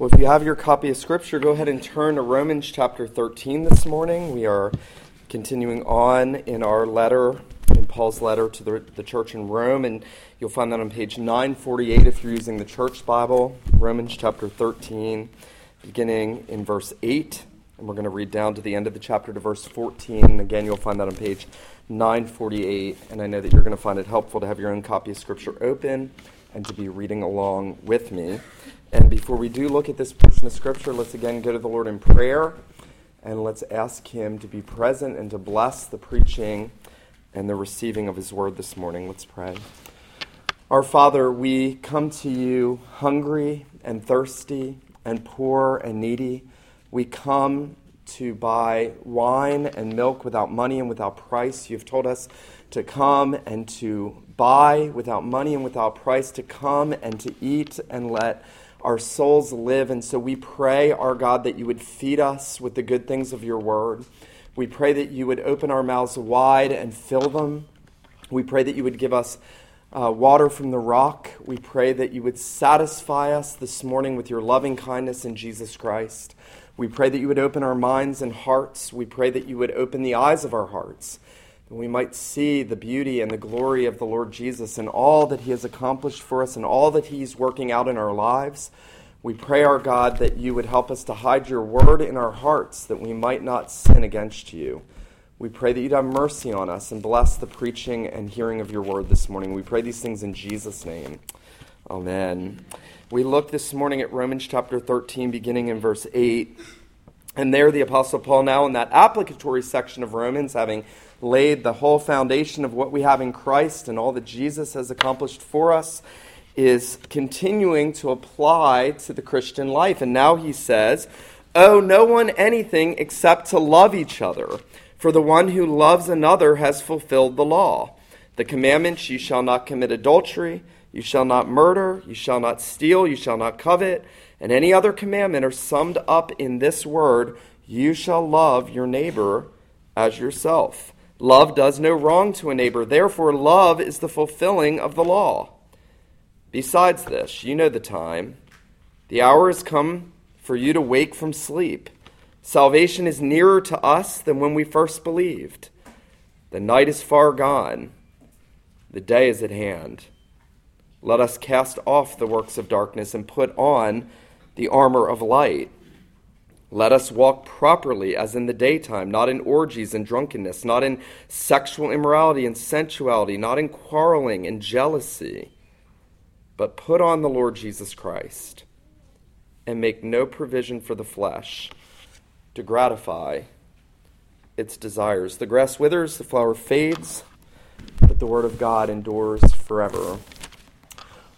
Well, if you have your copy of Scripture, go ahead and turn to Romans chapter 13 this morning. We are continuing on in our letter, in Paul's letter to the, the church in Rome, and you'll find that on page 948 if you're using the church Bible. Romans chapter 13, beginning in verse 8, and we're going to read down to the end of the chapter to verse 14. And again, you'll find that on page 948, and I know that you're going to find it helpful to have your own copy of Scripture open and to be reading along with me. And before we do look at this portion of Scripture, let's again go to the Lord in prayer and let's ask Him to be present and to bless the preaching and the receiving of His word this morning. Let's pray. Our Father, we come to you hungry and thirsty and poor and needy. We come to buy wine and milk without money and without price. You've told us to come and to buy without money and without price, to come and to eat and let our souls live. And so we pray, our God, that you would feed us with the good things of your word. We pray that you would open our mouths wide and fill them. We pray that you would give us uh, water from the rock. We pray that you would satisfy us this morning with your loving kindness in Jesus Christ. We pray that you would open our minds and hearts. We pray that you would open the eyes of our hearts we might see the beauty and the glory of the Lord Jesus and all that He has accomplished for us and all that He's working out in our lives. We pray, our God, that you would help us to hide your word in our hearts that we might not sin against you. We pray that you'd have mercy on us and bless the preaching and hearing of your word this morning. We pray these things in Jesus' name. Amen. We look this morning at Romans chapter 13, beginning in verse 8. And there, the Apostle Paul, now in that applicatory section of Romans, having laid the whole foundation of what we have in Christ and all that Jesus has accomplished for us, is continuing to apply to the Christian life. And now he says, Owe no one anything except to love each other, for the one who loves another has fulfilled the law. The commandments you shall not commit adultery, you shall not murder, you shall not steal, you shall not covet, and any other commandment are summed up in this word you shall love your neighbor as yourself. Love does no wrong to a neighbor. Therefore, love is the fulfilling of the law. Besides this, you know the time. The hour has come for you to wake from sleep. Salvation is nearer to us than when we first believed. The night is far gone, the day is at hand. Let us cast off the works of darkness and put on the armor of light. Let us walk properly as in the daytime, not in orgies and drunkenness, not in sexual immorality and sensuality, not in quarreling and jealousy, but put on the Lord Jesus Christ and make no provision for the flesh to gratify its desires. The grass withers, the flower fades, but the word of God endures forever.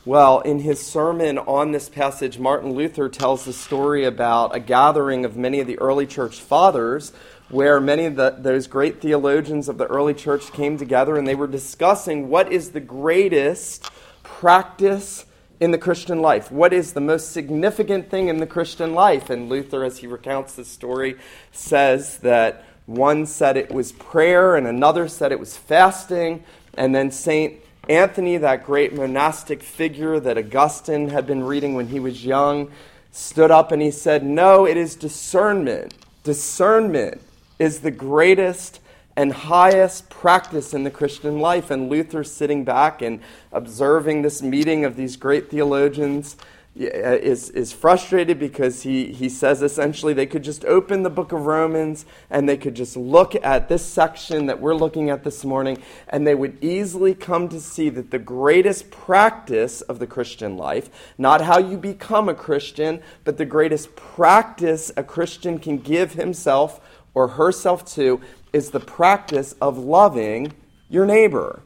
Well, in his sermon on this passage, Martin Luther tells the story about a gathering of many of the early church fathers where many of the, those great theologians of the early church came together and they were discussing what is the greatest practice in the Christian life. What is the most significant thing in the Christian life? And Luther, as he recounts the story, says that one said it was prayer and another said it was fasting. And then St. Anthony, that great monastic figure that Augustine had been reading when he was young, stood up and he said, No, it is discernment. Discernment is the greatest and highest practice in the Christian life. And Luther, sitting back and observing this meeting of these great theologians, Uh, is, is frustrated because he, he says essentially they could just open the book of Romans and they could just look at this section that we're looking at this morning and they would easily come to see that the greatest practice of the Christian life, not how you become a Christian, but the greatest practice a Christian can give himself or herself to, is the practice of loving your neighbor.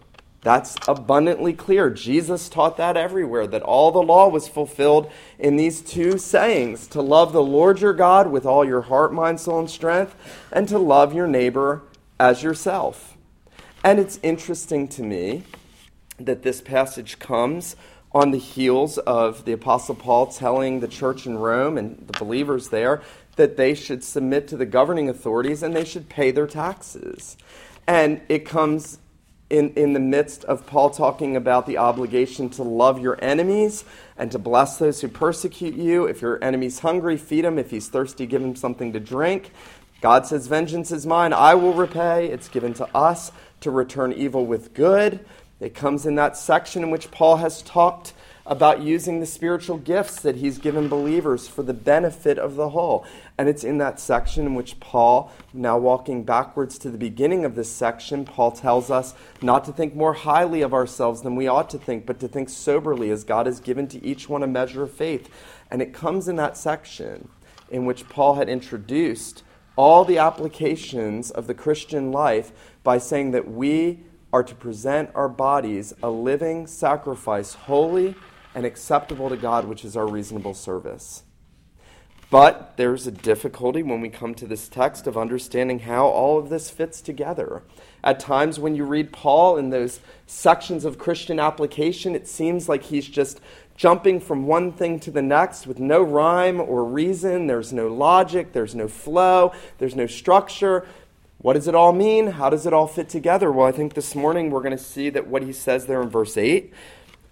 That's abundantly clear. Jesus taught that everywhere, that all the law was fulfilled in these two sayings to love the Lord your God with all your heart, mind, soul, and strength, and to love your neighbor as yourself. And it's interesting to me that this passage comes on the heels of the Apostle Paul telling the church in Rome and the believers there that they should submit to the governing authorities and they should pay their taxes. And it comes in, in the midst of Paul talking about the obligation to love your enemies and to bless those who persecute you. If your enemy's hungry, feed him. If he's thirsty, give him something to drink. God says, Vengeance is mine, I will repay. It's given to us to return evil with good. It comes in that section in which Paul has talked about using the spiritual gifts that he's given believers for the benefit of the whole. And it's in that section in which Paul, now walking backwards to the beginning of this section, Paul tells us not to think more highly of ourselves than we ought to think, but to think soberly as God has given to each one a measure of faith. And it comes in that section in which Paul had introduced all the applications of the Christian life by saying that we are to present our bodies a living sacrifice, holy and acceptable to God, which is our reasonable service. But there's a difficulty when we come to this text of understanding how all of this fits together. At times, when you read Paul in those sections of Christian application, it seems like he's just jumping from one thing to the next with no rhyme or reason. There's no logic, there's no flow, there's no structure. What does it all mean? How does it all fit together? Well, I think this morning we're going to see that what he says there in verse 8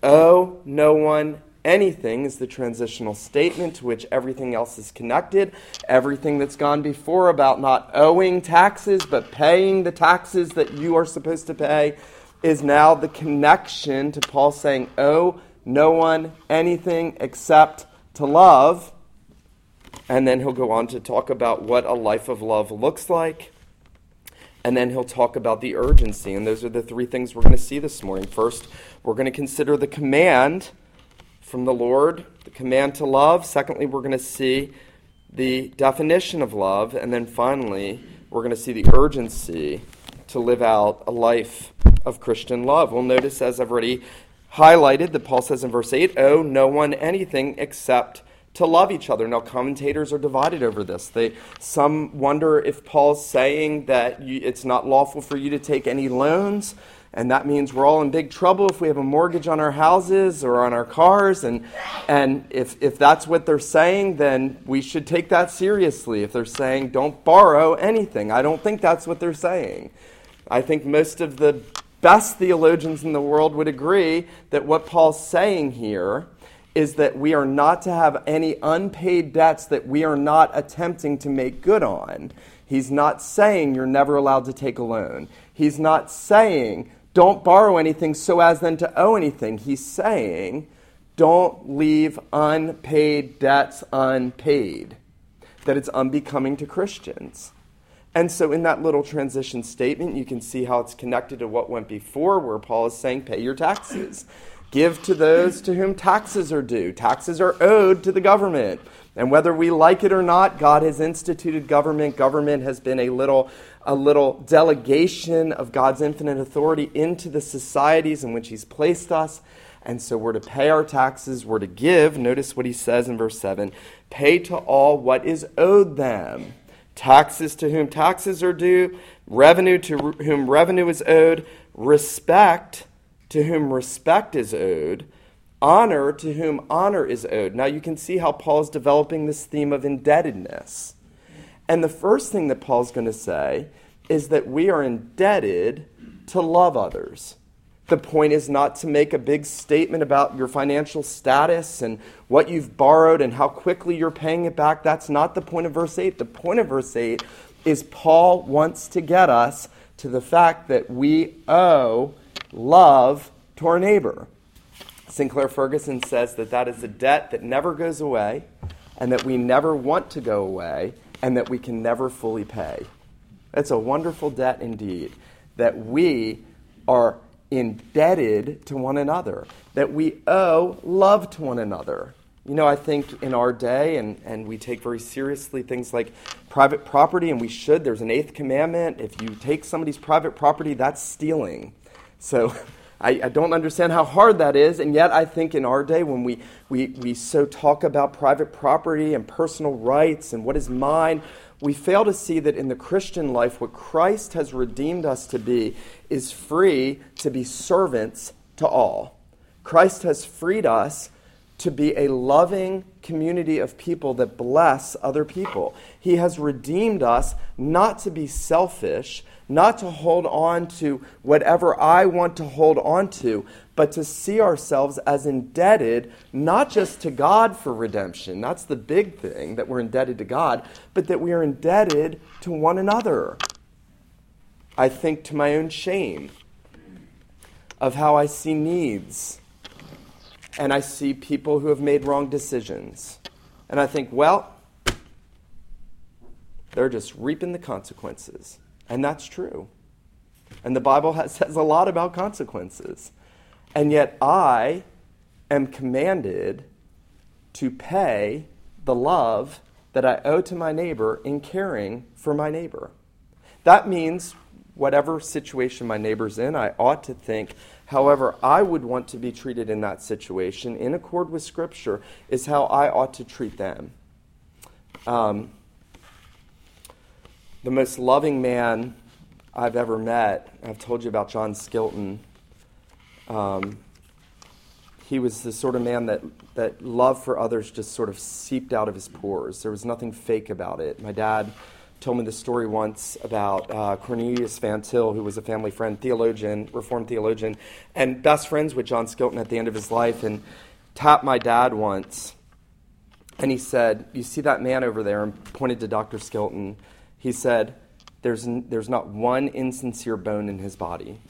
owe no one anything is the transitional statement to which everything else is connected. Everything that's gone before about not owing taxes but paying the taxes that you are supposed to pay is now the connection to Paul saying, owe no one anything except to love. And then he'll go on to talk about what a life of love looks like. And then he'll talk about the urgency. And those are the three things we're going to see this morning. First, we're going to consider the command from the Lord, the command to love. Secondly, we're going to see the definition of love. And then finally, we're going to see the urgency to live out a life of Christian love. We'll notice, as I've already highlighted, that Paul says in verse 8, owe no one anything except to love each other. Now, commentators are divided over this. They, some wonder if Paul's saying that you, it's not lawful for you to take any loans, and that means we're all in big trouble if we have a mortgage on our houses or on our cars. And, and if, if that's what they're saying, then we should take that seriously. If they're saying don't borrow anything, I don't think that's what they're saying. I think most of the best theologians in the world would agree that what Paul's saying here is that we are not to have any unpaid debts that we are not attempting to make good on. He's not saying you're never allowed to take a loan. He's not saying don't borrow anything so as then to owe anything. He's saying don't leave unpaid debts unpaid, that it's unbecoming to Christians. And so, in that little transition statement, you can see how it's connected to what went before, where Paul is saying, pay your taxes. Give to those to whom taxes are due. Taxes are owed to the government. And whether we like it or not, God has instituted government. Government has been a little, a little delegation of God's infinite authority into the societies in which He's placed us. And so we're to pay our taxes, we're to give. Notice what he says in verse 7 pay to all what is owed them. Taxes to whom taxes are due, revenue to whom revenue is owed, respect to whom respect is owed, honor to whom honor is owed. Now you can see how Paul's developing this theme of indebtedness. And the first thing that Paul's going to say is that we are indebted to love others. The point is not to make a big statement about your financial status and what you've borrowed and how quickly you're paying it back. That's not the point of verse 8. The point of verse 8 is Paul wants to get us to the fact that we owe love to our neighbor. Sinclair Ferguson says that that is a debt that never goes away and that we never want to go away and that we can never fully pay. It's a wonderful debt indeed that we are indebted to one another, that we owe love to one another. You know, I think in our day, and, and we take very seriously things like private property, and we should. There's an eighth commandment. If you take somebody's private property, that's stealing. So I, I, don't understand how hard that is, and yet I think in our day, when we, we, we so talk about private property and personal rights and what is mine, we fail to see that in the Christian life, what Christ has redeemed us to be is free to be servants to all. Christ has freed us to be a loving community of people that bless other people. He has redeemed us not to be selfish, not to hold on to whatever I want to hold on to, but to see ourselves as indebted not just to God for redemption. That's the big thing, that we're indebted to God, but that we are indebted to one another. I think to my own shame of how I see needs. And I see people who have made wrong decisions. And I think, well, they're just reaping the consequences. And that's true. And the Bible has, says a lot about consequences. And yet I am commanded to pay the love that I owe to my neighbor in caring for my neighbor. That means whatever situation my neighbor's in, I ought to think, however, I would want to be treated in that situation, in accord with Scripture, is how I ought to treat them. Um, the most loving man I've ever met, I've told you about John Skilton. Um, he was the sort of man that, that love for others just sort of seeped out of his pores. There was nothing fake about it. My dad told me the story once about uh, Cornelius Van Til, who was a family friend, theologian, Reformed theologian, and best friends with John Skilton at the end of his life, and tapped my dad once. And he said, You see that man over there? And pointed to Dr. Skilton. He said, There's, n- there's not one insincere bone in his body.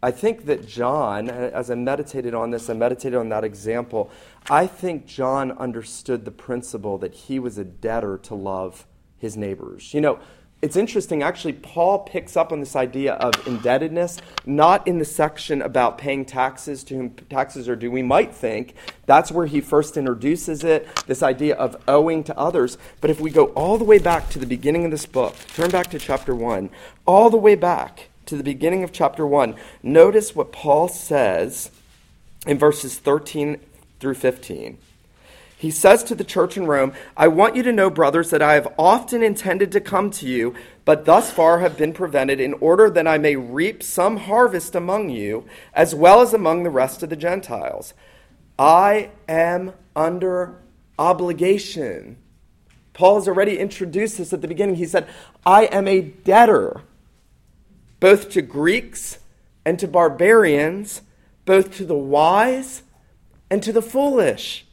I think that John, as I meditated on this, I meditated on that example, I think John understood the principle that he was a debtor to love his neighbors. You know, it's interesting, actually, Paul picks up on this idea of indebtedness, not in the section about paying taxes to whom taxes are due. We might think that's where he first introduces it, this idea of owing to others. But if we go all the way back to the beginning of this book, turn back to chapter 1, all the way back to the beginning of chapter 1, notice what Paul says in verses 13 through 15. He says to the church in Rome, I want you to know, brothers, that I have often intended to come to you, but thus far have been prevented, in order that I may reap some harvest among you, as well as among the rest of the Gentiles. I am under obligation. Paul has already introduced this at the beginning. He said, I am a debtor, both to Greeks and to barbarians, both to the wise and to the foolish.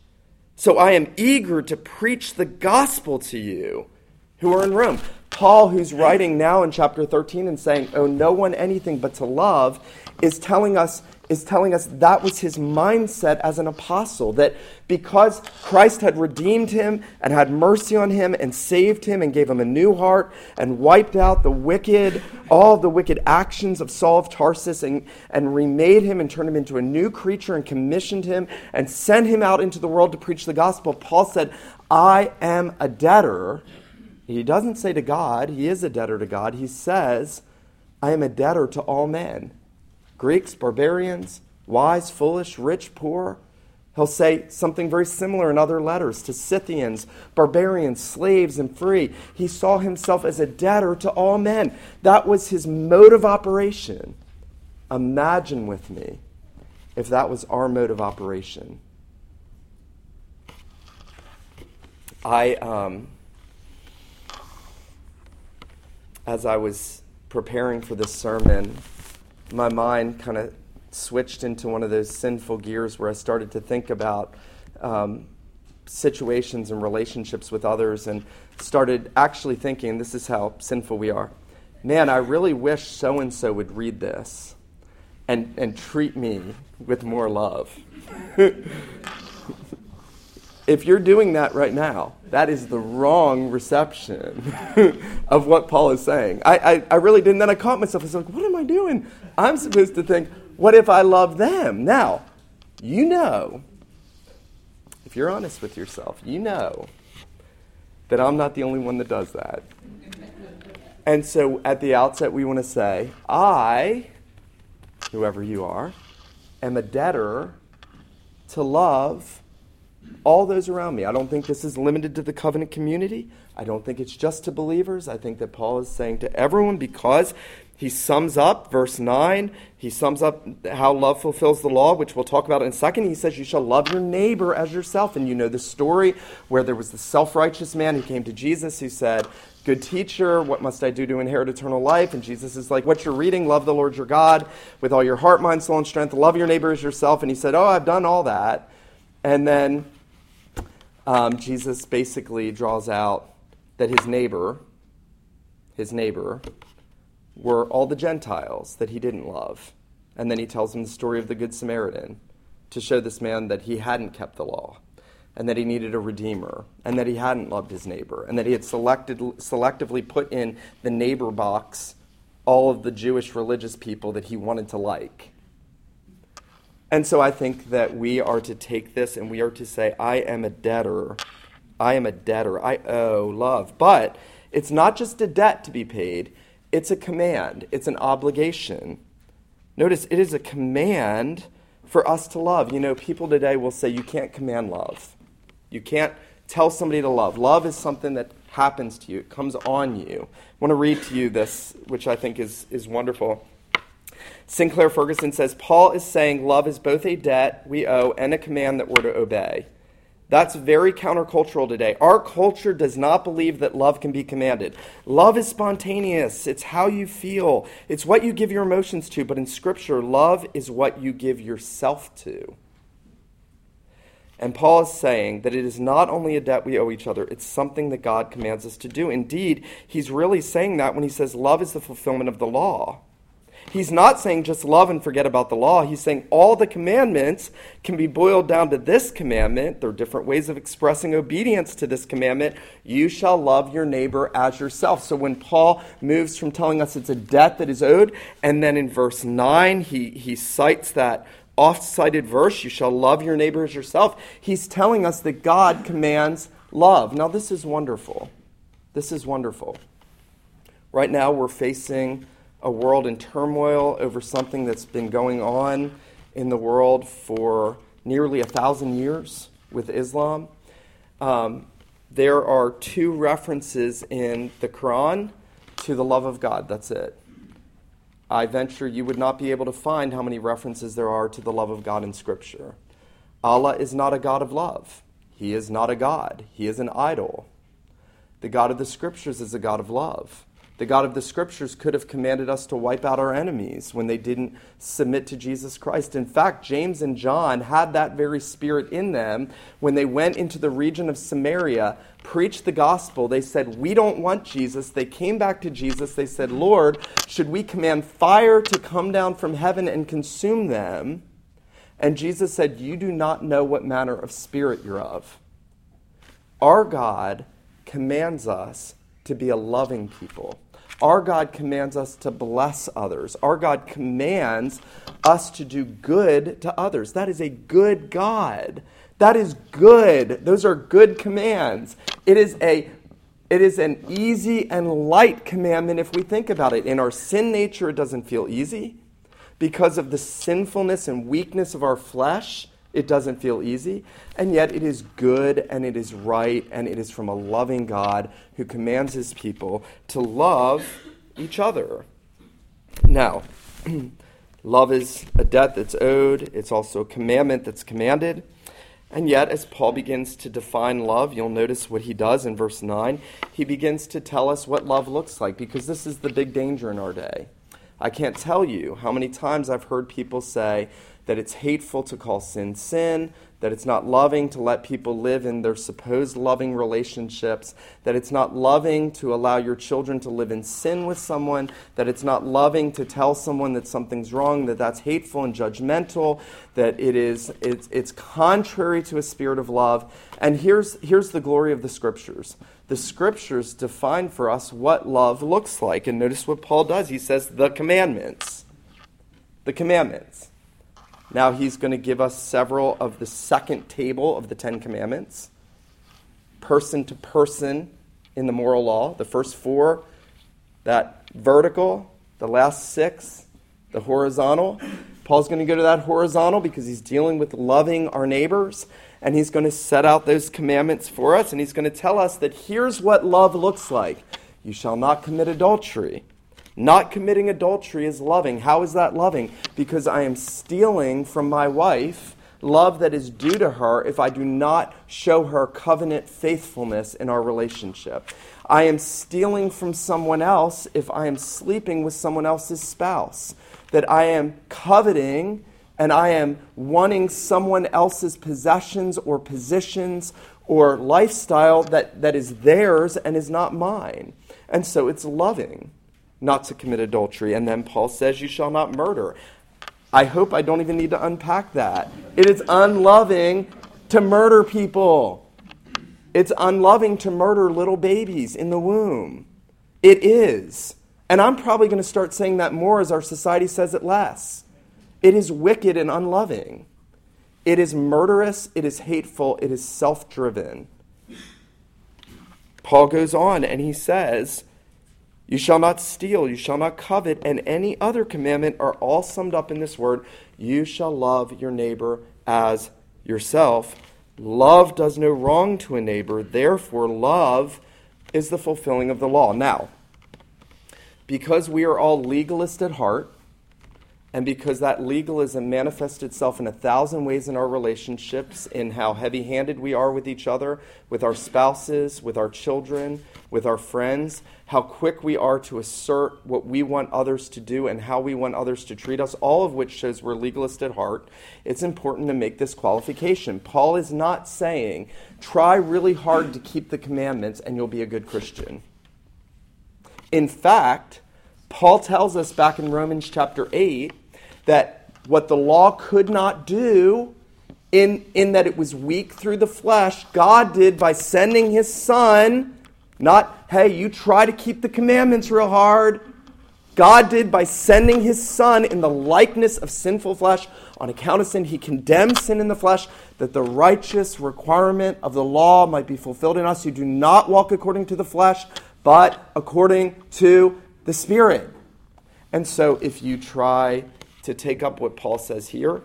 So I am eager to preach the gospel to you who are in Rome. Paul, who's writing now in chapter 13 and saying, Oh, no one anything but to love, is telling us is telling us that was his mindset as an apostle. That because Christ had redeemed him and had mercy on him and saved him and gave him a new heart and wiped out the wicked, all the wicked actions of Saul of Tarsus and, and remade him and turned him into a new creature and commissioned him and sent him out into the world to preach the gospel, Paul said, I am a debtor. He doesn't say to God, he is a debtor to God. He says, I am a debtor to all men. Greeks, barbarians, wise, foolish, rich, poor. He'll say something very similar in other letters to Scythians, barbarians, slaves, and free. He saw himself as a debtor to all men. That was his mode of operation. Imagine with me if that was our mode of operation. I, um, as I was preparing for this sermon, my mind kind of switched into one of those sinful gears where I started to think about um, situations and relationships with others and started actually thinking this is how sinful we are. Man, I really wish so and so would read this and, and treat me with more love. if you're doing that right now, that is the wrong reception of what Paul is saying. I, I, I, really didn't. Then I caught myself. I was like, what am I doing? I'm supposed to think, what if I love them? Now, you know, if you're honest with yourself, you know that I'm not the only one that does that. And so at the outset, we want to say, I, whoever you are, am a debtor to love all those around me. I don't think this is limited to the covenant community. I don't think it's just to believers. I think that Paul is saying to everyone because he sums up verse 9 he sums up how love fulfills the law which we'll talk about in a second. He says you shall love your neighbor as yourself. And you know the story where there was the self-righteous man who came to jesus who said good teacher what must i do to inherit eternal life? And jesus is like what you're reading? Love the lord your god with all your heart mind soul and strength. Love your neighbor as yourself. And he said oh i've done all that. And then um, jesus basically draws out that his neighbor his neighbor were all the Gentiles that he didn't love. And then he tells him the story of the Good Samaritan to show this man that he hadn't kept the law and that he needed a redeemer and that he hadn't loved his neighbor and that he had selected, selectively put in the neighbor box all of the Jewish religious people that he wanted to like. And so I think that we are to take this and we are to say, I am a debtor. I am a debtor. I owe love. But it's not just a debt to be paid, it's a command, it's an obligation. Notice it is a command for us to love. You know, people today will say you can't command love. You can't tell somebody to love. Love is something that happens to you, it comes on you. I want to read to you this, which I think is, is wonderful. Sinclair Ferguson says Paul is saying love is both a debt we owe and a command that we're to obey. That's very countercultural today. Our culture does not believe that love can be commanded. Love is spontaneous, it's how you feel, it's what you give your emotions to. But in Scripture, love is what you give yourself to. And Paul is saying that it is not only a debt we owe each other, it's something that God commands us to do. Indeed, he's really saying that when he says love is the fulfillment of the law. He's not saying just love and forget about the law. He's saying all the commandments can be boiled down to this commandment. There are different ways of expressing obedience to this commandment. You shall love your neighbor as yourself. So when Paul moves from telling us it's a debt that is owed, and then in verse 9, he, he cites that oft cited verse, you shall love your neighbor as yourself, he's telling us that God commands love. Now, this is wonderful. This is wonderful. Right now, we're facing a world in turmoil over something that's been going on in the world for nearly a thousand years with Islam. Um, there are two references in the Quran to the love of God. That's it. I venture you would not be able to find how many references there are to the love of God in Scripture. Allah is not a God of love. He is not a God. He is an idol. The God of the Scriptures is a God of love. The God of the Scriptures could have commanded us to wipe out our enemies when they didn't submit to Jesus Christ. In fact, James and John had that very spirit in them when they went into the region of Samaria, preached the gospel. They said, We don't want Jesus. They came back to Jesus. They said, Lord, should we command fire to come down from heaven and consume them? And Jesus said, You do not know what manner of spirit you're of. Our God commands us to be a loving people. Our God commands us to bless others. Our God commands us to do good to others. That is a good God. That is good. Those are good commands. It is a it is an easy and light commandment if we think about it. In our sin nature, it doesn't feel easy. Because of the sinfulness and weakness of our flesh, it doesn't feel easy, and yet it is good and it is right and it is from a loving God who commands his people to love each other. Now, love is a debt that's owed, it's also a commandment that's commanded. And yet, as Paul begins to define love, you'll notice what he does in verse 9. He begins to tell us what love looks like because this is the big danger in our day. I can't tell you how many times I've heard people say, that it's hateful to call sin sin, that it's not loving to let people live in their supposed loving relationships, that it's not loving to allow your children to live in sin with someone, that it's not loving to tell someone that something's wrong, that that's hateful and judgmental, that it is it's, it's contrary to a spirit of love. And here's here's the glory of the scriptures. The scriptures define for us what love looks like. And notice what Paul does. He says the commandments. The commandments. Now he's going to give us several of the second table of the Ten Commandments, person to person in the moral law. The first four, that vertical, the last six, the horizontal. Paul's going to go to that horizontal because he's dealing with loving our neighbors and he's going to set out those commandments for us and he's going to tell us that here's what love looks like you shall not commit adultery. Not committing adultery is loving. How is that loving? Because I am stealing from my wife love that is due to her if I do not show her covenant faithfulness in our relationship. I am stealing from someone else if I am sleeping with someone else's spouse. That I am coveting and I am wanting someone else's possessions or positions or lifestyle that, that is theirs and is not mine. And so it's loving not to commit adultery. And then Paul says, You shall not murder. I hope I don't even need to unpack that. It is unloving to murder people. It's unloving to murder little babies in the womb. It is. And I'm probably going to start saying that more as our society says it less. It is wicked and unloving. It is murderous, it is hateful, it is self driven. Paul goes on and he says, You shall not steal, you shall not covet, and any other commandment are all summed up in this word you shall love your neighbor as yourself. Love does no wrong to a neighbor, therefore, love is the fulfilling of the law. Now, because we are all legalists at heart, and because that legalism manifests itself in a thousand ways in our relationships, in how heavy handed we are with each other, with our spouses, with our children, with our friends, how quick we are to assert what we want others to do and how we want others to treat us, all of which shows we're legalist at heart, it's important to make this qualification. Paul is not saying, try really hard to keep the commandments and you'll be a good Christian. In fact, Paul tells us back in Romans chapter 8 that what the law could not do, in, in that it was weak through the flesh, God did by sending his son. Not, hey, you try to keep the commandments real hard. God did by sending his son in the likeness of sinful flesh on account of sin. He condemned sin in the flesh that the righteous requirement of the law might be fulfilled in us who do not walk according to the flesh, but according to the Spirit. And so if you try to take up what Paul says here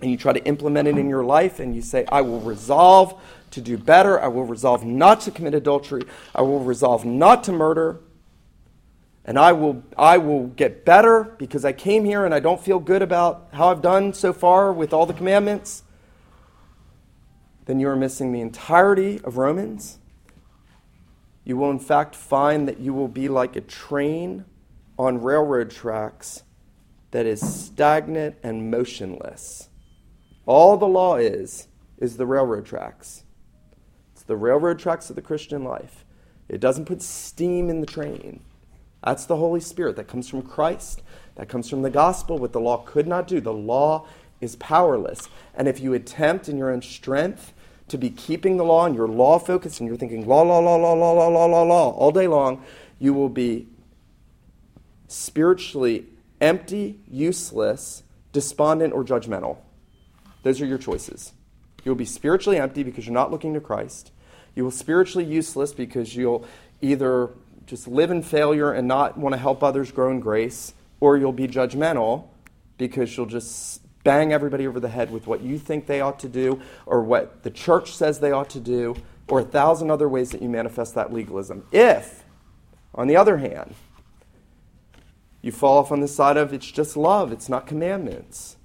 and you try to implement it in your life and you say, I will resolve to do better, I will resolve not to commit adultery, I will resolve not to murder, and I will, I will get better because I came here and I don't feel good about how I've done so far with all the commandments, then you are missing the entirety of Romans. You will, in fact, find that you will be like a train on railroad tracks that is stagnant and motionless. All the law is, is the railroad tracks. The railroad tracks of the Christian life. It doesn't put steam in the train. That's the Holy Spirit that comes from Christ, that comes from the gospel, what the law could not do. The law is powerless. And if you attempt in your own strength to be keeping the law and you're law focused and you're thinking law, law, law, law, law, law, law, law, law all day long, you will be spiritually empty, useless, despondent, or judgmental. Those are your choices. You will be spiritually empty because you're not looking to Christ. You will spiritually useless because you'll either just live in failure and not want to help others grow in grace, or you'll be judgmental because you'll just bang everybody over the head with what you think they ought to do, or what the church says they ought to do, or a thousand other ways that you manifest that legalism. If, on the other hand, you fall off on the side of it's just love, it's not commandments.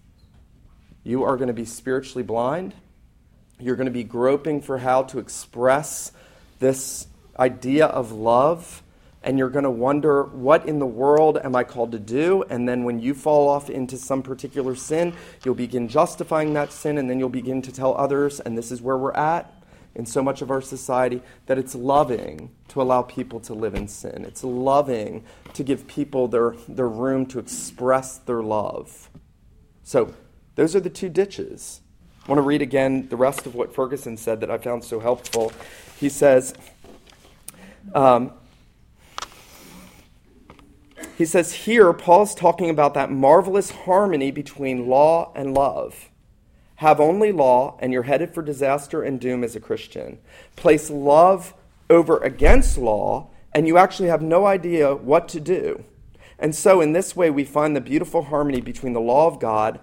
You are going to be spiritually blind. You're going to be groping for how to express this idea of love. And you're going to wonder, what in the world am I called to do? And then when you fall off into some particular sin, you'll begin justifying that sin, and then you'll begin to tell others, and this is where we're at in so much of our society that it's loving to allow people to live in sin. It's loving to give people their, their room to express their love. So, those are the two ditches. I want to read again the rest of what Ferguson said that I found so helpful. He says, um, he says here, Paul's talking about that marvelous harmony between law and love. Have only law, and you're headed for disaster and doom as a Christian. Place love over against law, and you actually have no idea what to do. And so, in this way, we find the beautiful harmony between the law of God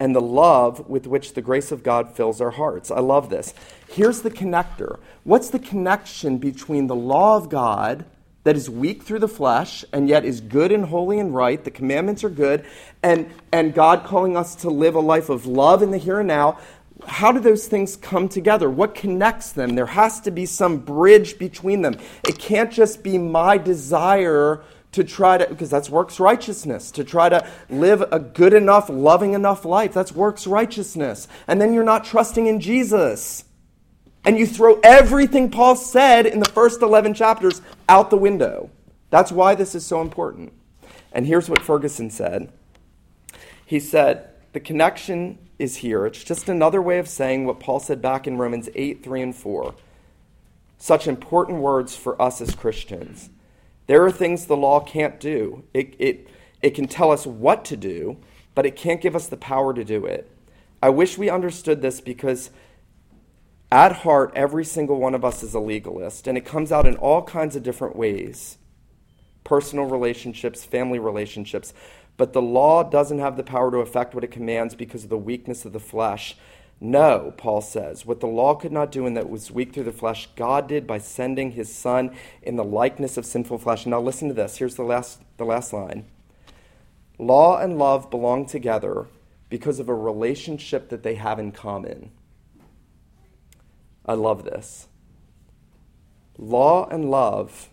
and the love with which the grace of God fills our hearts. I love this. Here's the connector. What's the connection between the law of God that is weak through the flesh and yet is good and holy and right? The commandments are good, and, and God calling us to live a life of love in the here and now. How do those things come together? What connects them? There has to be some bridge between them. It can't just be my desire to try to, because that's works righteousness, to try to live a good enough, loving enough life. That's works righteousness. And then you're not trusting in Jesus. And you throw everything Paul said in the first 11 chapters out the window. That's why this is so important. And here's what Ferguson said He said, The connection is here. It's just another way of saying what Paul said back in Romans 8, 3, and 4. Such important words for us as Christians. There are things the law can't do. It, it, it can tell us what to do, but it can't give us the power to do it. I wish we understood this because at heart, every single one of us is a legalist, and it comes out in all kinds of different ways personal relationships, family relationships. But the law doesn't have the power to affect what it commands because of the weakness of the flesh. No, Paul says, what the law could not do and that was weak through the flesh, God did by sending his Son in the likeness of sinful flesh. Now listen to this. Here's the last, the last line. Law and love belong together because of a relationship that they have in common. I love this. Law and love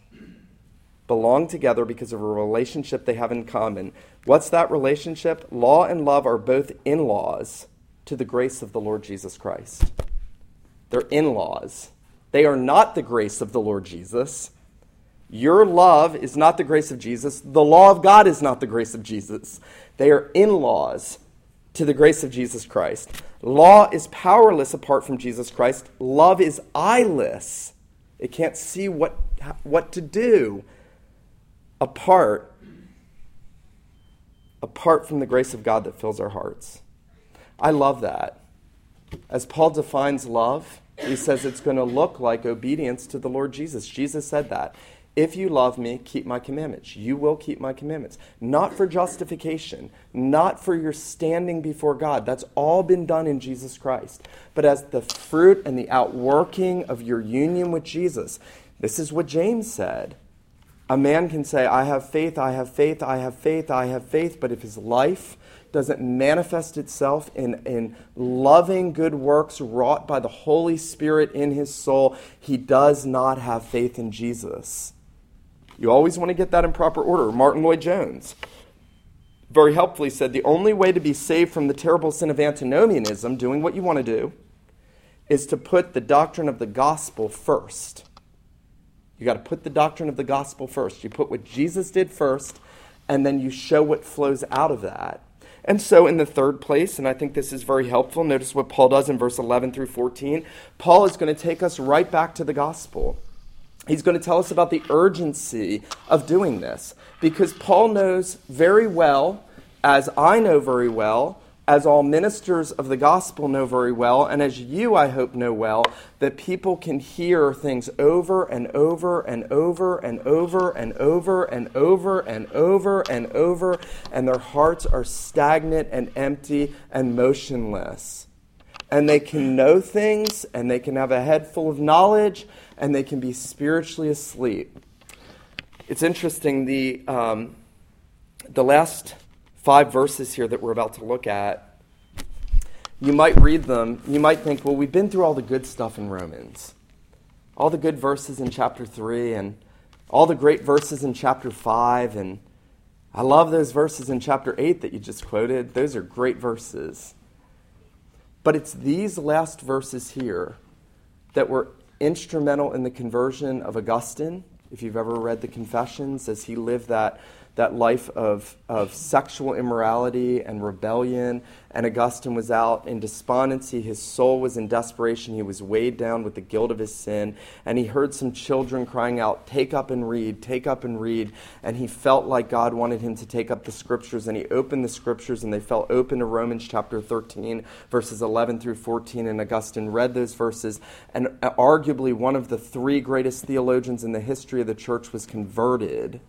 belong together because of a relationship they have in common. What's that relationship? Law and love are both in laws to the grace of the Lord Jesus Christ. They're in laws. They are not the grace of the Lord Jesus. Your love is not the grace of Jesus. The law of God is not the grace of Jesus. They are in laws to the grace of Jesus Christ. Law is powerless apart from Jesus Christ. Love is eyeless. It can't see what, what to do apart apart from the grace of God that fills our hearts. I love that. As Paul defines love, he says it's going to look like obedience to the Lord Jesus. Jesus said that. If you love me, keep my commandments. You will keep my commandments. Not for justification, not for your standing before God. That's all been done in Jesus Christ. But as the fruit and the outworking of your union with Jesus. This is what James said. A man can say, I have faith, I have faith, I have faith, I have faith, but if his life doesn't manifest itself in, in loving good works wrought by the Holy Spirit in his soul, he does not have faith in Jesus. You always want to get that in proper order. Martyn Lloyd-Jones very helpfully said the only way to be saved from the terrible sin of antinomianism, doing what you want to do, is to put the doctrine of the gospel first. You got to put the doctrine of the gospel first. You put what Jesus did first, and then you show what flows out of that. And so, in the third place, and I think this is very helpful, notice what Paul does in verse 11 through 14. Paul is going to take us right back to the gospel. He's going to tell us about the urgency of doing this because Paul knows very well, as I know very well, as all ministers of the gospel know very well, and as you, I hope, know well, that people can hear things over and over and over and over and over and over and over and over, and their hearts are stagnant and empty and motionless. And they can know things, and they can have a head full of knowledge, and they can be spiritually asleep. It's interesting, the, um, the last five verses here that we're about to look at, you might read them, you might think, well, we've been through all the good stuff in Romans. All the good verses in chapter 3 and all the great verses in chapter 5 and I love those verses in chapter 8 that you just quoted. Those are great verses. But it's these last verses here that were instrumental in the conversion of Augustine. If you've ever read the Confessions, as he lived that that life of, of sexual immorality and rebellion. And Augustine was out in despondency. His soul was in desperation. He was weighed down with the guilt of his sin. And he heard some children crying out, Take up and read, take up and read. And he felt like God wanted him to take up the scriptures. And he opened the scriptures, and they fell open to Romans chapter 13, verses 11 through 14. And Augustine read those verses. And uh, arguably, one of the three greatest theologians in the history of the church was converted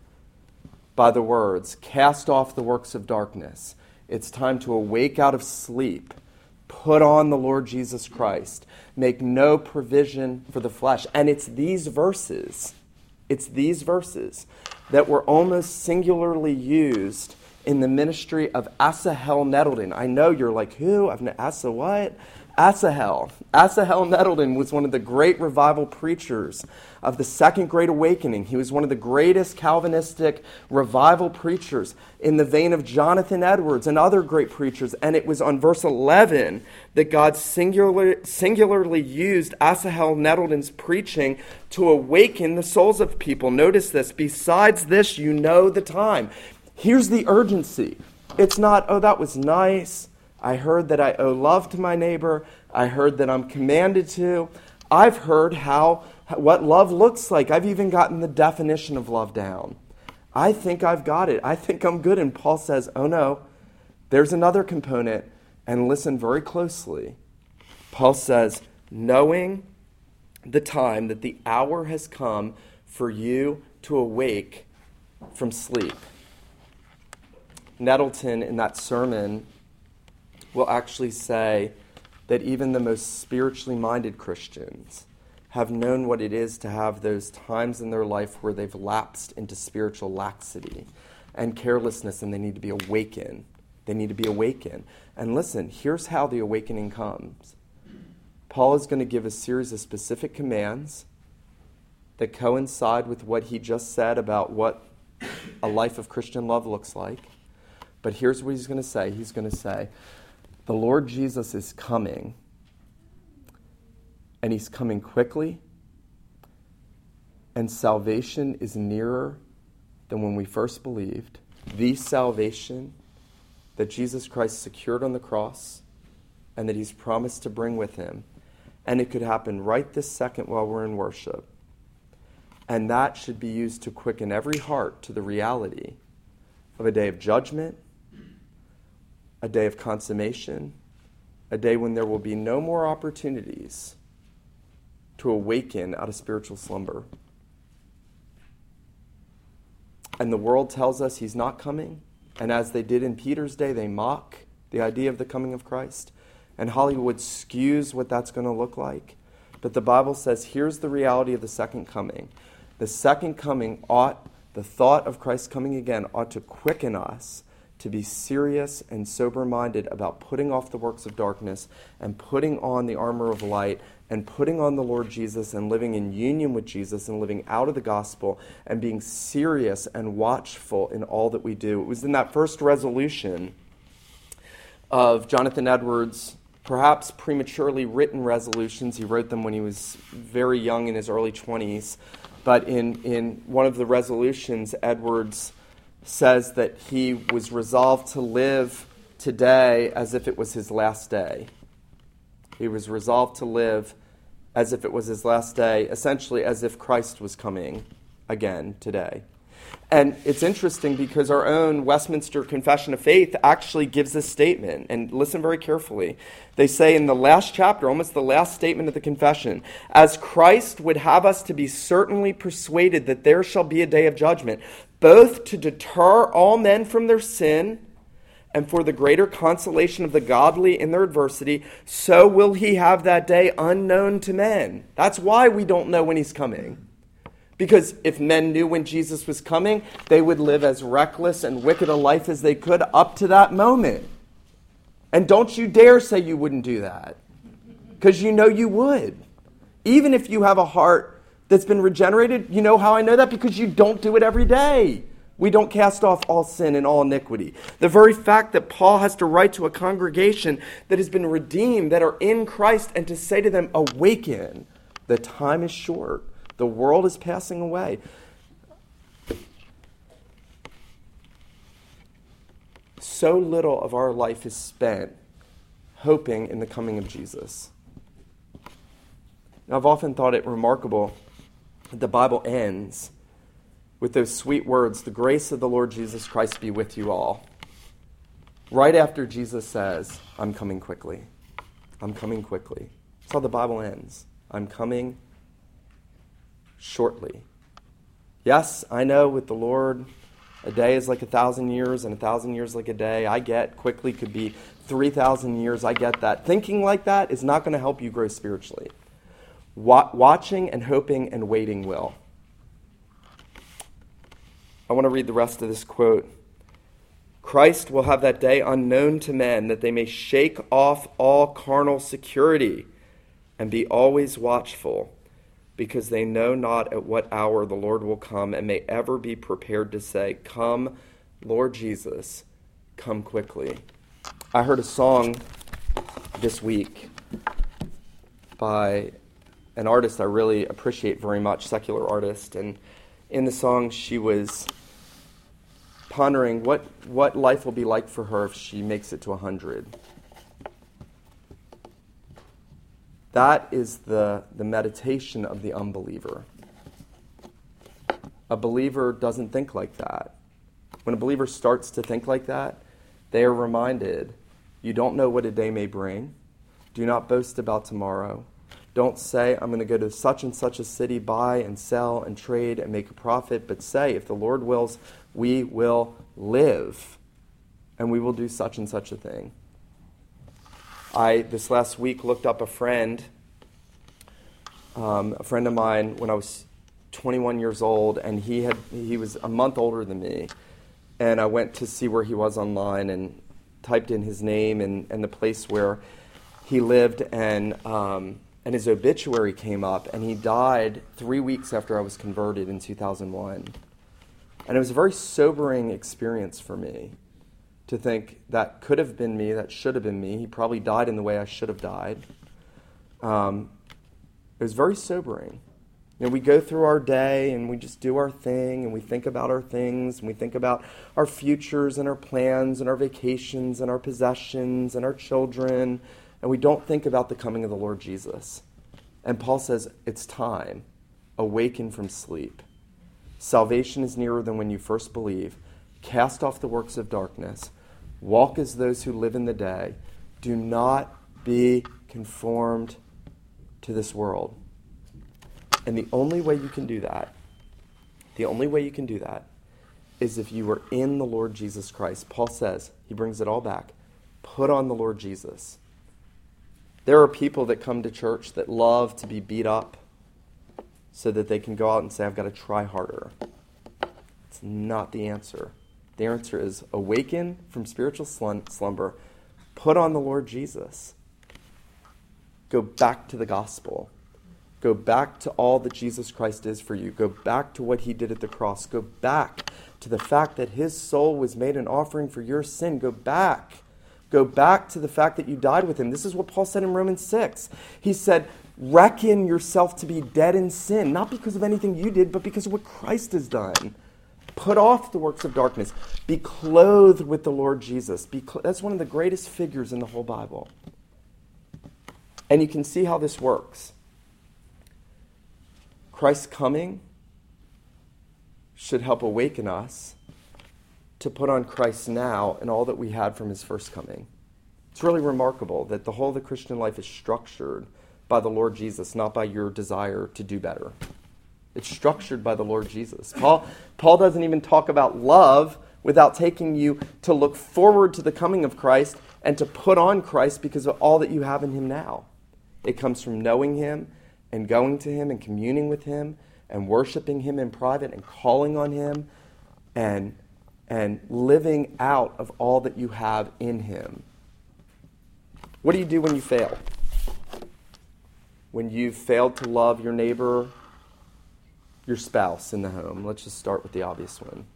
by the words, Cast off the works of darkness. It's time to awake out of sleep. Put on the Lord Jesus Christ. Make no provision for the flesh. And it's these verses, it's these verses that were almost singularly used in the ministry of Asahel Nettleton. I know you're like, who? I've never Asa what? Asahel. Asahel Nettleton was one of the great revival preachers of the Second Great Awakening. He was one of the greatest Calvinistic revival preachers in the vein of Jonathan Edwards and other great preachers. And it was on verse 11 that God singular, singularly used Asahel Nettleton's preaching to awaken the souls of people. Notice this. Besides this, you know the time. Here's the urgency. It's not, oh, that was nice. I heard that I owe love to my neighbor. I heard that I'm commanded to. I've heard how what love looks like. I've even gotten the definition of love down. I think I've got it. I think I'm good. And Paul says, "Oh no, there's another component." And listen very closely. Paul says, "Knowing the time that the hour has come for you to awake from sleep." Nettleton in that sermon will actually say that even the most spiritually minded Christians have known what it is to have those times in their life where they've lapsed into spiritual laxity and carelessness and they need to be awakened. They need to be awakened. And listen, here's how the awakening comes Paul is going to give a series of specific commands that coincide with what he just said about what a life of Christian love looks like. But here's what he's going to say He's going to say, the Lord Jesus is coming, and he's coming quickly, and salvation is nearer than when we first believed. The salvation that Jesus Christ secured on the cross and that he's promised to bring with him. And it could happen right this second while we're in worship. And that should be used to quicken every heart to the reality of a day of judgment a day of consummation, a day when there will be no more opportunities to awaken out of spiritual slumber. And the world tells us he's not coming. And as they did in Peter's day, they mock the idea of the coming of Christ. And Hollywood skews what that's going to look like. But the Bible says here's the reality of the second coming. The second coming ought, the thought of Christ coming again, ought to quicken us to be serious and sober minded about putting off the works of darkness and putting on the armor of light and putting on the Lord Jesus and living in union with Jesus and living out of the gospel and being serious and watchful in all that we do. It was in that first resolution of Jonathan Edwards' perhaps prematurely written resolutions. He wrote them when he was very young in his early 20s. But in, in one of the resolutions, Edwards says that he was resolved to live today as if it was his last day. He was resolved to live as if it was his last day, essentially as if Christ was coming again today. And it's interesting because our own Westminster Confession of Faith actually gives this statement. And listen very carefully. They say in the last chapter, almost the last statement of the confession, as Christ would have us to be certainly persuaded that there shall be a day of judgment, both to deter all men from their sin and for the greater consolation of the godly in their adversity, so will he have that day unknown to men. That's why we don't know when he's coming. Because if men knew when Jesus was coming, they would live as reckless and wicked a life as they could up to that moment. And don't you dare say you wouldn't do that, because you know you would. Even if you have a heart that's been regenerated. You know how I know that? Because you don't do it every day. We don't cast off all sin and all iniquity. The very fact that Paul has to write to a congregation that has been redeemed, that are in Christ, and to say to them, Awaken, the time is short, the world is passing away. So little of our life is spent hoping in the coming of Jesus. Now, I've often thought it remarkable the Bible ends with those sweet words The grace of the Lord Jesus Christ be with you all. Right after Jesus says, I'm coming quickly. I'm coming quickly. That's how the Bible ends. I'm coming shortly. Yes, I know with the Lord, A day is like a thousand years, and a thousand years like a day. I get quickly could be 3,000 years. I get that. Thinking like that is not going to help you grow spiritually. Wa- watching and hoping and waiting will. I want to read the rest of this quote. Christ will have that day unknown to men, that they may shake off all carnal security and be always watchful because they know not at what hour the Lord will come, and may ever be prepared to say, Come, Lord Jesus, come quickly. I heard a song this week by an artist I really appreciate very much, secular artist, and in the song she was pondering what, what life will be like for her if she makes it to 100. That is the, the meditation of the unbeliever. A believer doesn't think like that. When a believer starts to think like that, they are reminded you don't know what a day may bring. Do not boast about tomorrow. Don't say, I'm going to go to such and such a city, buy and sell and trade and make a profit, but say, if the Lord wills, we will live and we will do such and such a thing. I, this last week, looked up a friend, um, a friend of mine when I was 21 years old, and he, had, he was a month older than me. And I went to see where he was online and typed in his name and, and the place where he lived, and, um, and his obituary came up, and he died three weeks after I was converted in 2001. And it was a very sobering experience for me to think that could have been me, that should have been me. He probably died in the way I should have died. Um, it was very sobering. You know, we go through our day and we just do our thing and we think about our things and we think about our futures and our plans and our vacations and our possessions and our children and we don't think about the coming of the Lord Jesus. And Paul says, It's time. Awaken from sleep. Salvation is nearer than when you first believe. Cast off the works of darkness. Walk as those who live in the day. Do not be conformed to this world. And the only way you can do that, the only way you can do that, is if you are in the Lord Jesus Christ. Paul says, he brings it all back. Put on the Lord Jesus. There are people that come to church that love to be beat up so that they can go out and say, I've got to try harder. It's not the answer. The answer is awaken from spiritual slumber, put on the Lord Jesus, go back to the gospel. Go back to all that Jesus Christ is for you. Go back to what he did at the cross. Go back to the fact that his soul was made an offering for your sin. Go back. Go back to the fact that you died with him. This is what Paul said in Romans 6. He said, Reckon yourself to be dead in sin, not because of anything you did, but because of what Christ has done. Put off the works of darkness. Be clothed with the Lord Jesus. Cl- That's one of the greatest figures in the whole Bible. And you can see how this works. Christ's coming should help awaken us to put on Christ now and all that we had from his first coming. It's really remarkable that the whole of the Christian life is structured by the Lord Jesus, not by your desire to do better. It's structured by the Lord Jesus. Paul, Paul doesn't even talk about love without taking you to look forward to the coming of Christ and to put on Christ because of all that you have in Him now. It comes from knowing Him and going to Him and communing with Him and worshiping Him in private and calling on Him and, and living out of all that you have in Him. What do you do when you fail? when you've failed to love your neighbor, your spouse in the home. Let's just start with the obvious one.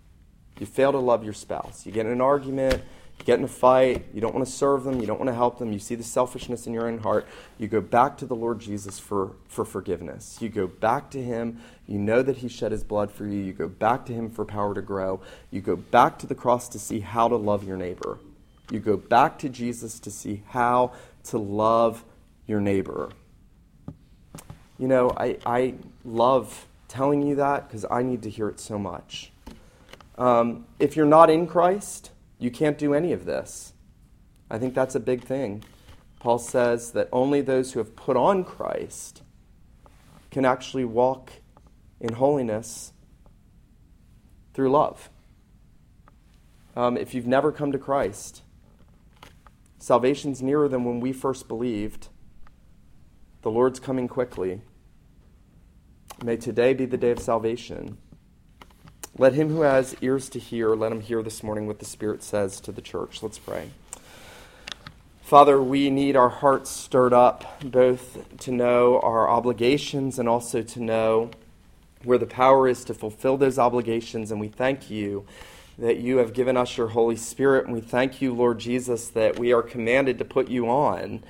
You fail to love your spouse. You get in an argument, get in a fight, you don't want to serve them, you don't want to help them, you see the selfishness in your own heart. You go back to the Lord Jesus for, for forgiveness. You go back to Him. You know that He shed His blood for you. You go back to Him for power to grow. You go back to the cross to see how to love your neighbor. You go back to Jesus to see how to love your neighbor. You know, I, I love telling you that because I need to hear it so much. Um, if you're not in Christ, you can't do any of this. I think that's a big thing. Paul says that only those who have put on Christ can actually walk in holiness through love. um, if you've never come to Christ. Salvation's nearer than when we first believed. The Lord's coming quickly. May today be the day of salvation. Let him who has ears to hear, let him hear this morning what the Spirit says to the church. Let's pray. Father, we need our hearts stirred up, both to know our obligations and also to know where the power is to fulfill those obligations. And we thank you that you have given us your Holy Spirit. And we thank you, Lord Jesus, that we are commanded to put you on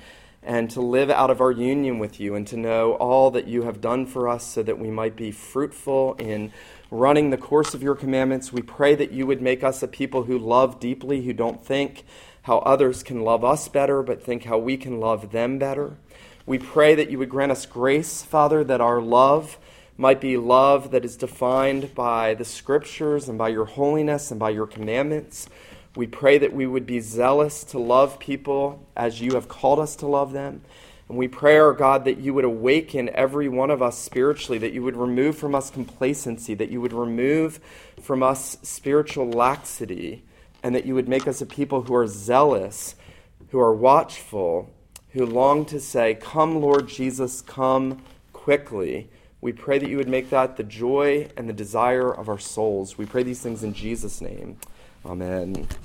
and to live out of our union with you and to know all that you have done for us so that we might be fruitful in running the course of your commandments. We pray that you would make us a people who love deeply, who don't think how others can love us better, but think how we can love them better. We pray that you would grant us grace, Father, that our love might be love that is defined by the scriptures and by your holiness and by your commandments. We pray that we would be zealous to love people as you have called us to love them. And we pray, our God, that you would awaken every one of us spiritually, that you would remove from us complacency, that you would remove from us spiritual laxity, and that you would make us a people who are zealous, who are watchful, who long to say, Come, Lord Jesus, come quickly. We pray that you would make that the joy and the desire of our souls. We pray these things in Jesus' name. Amen.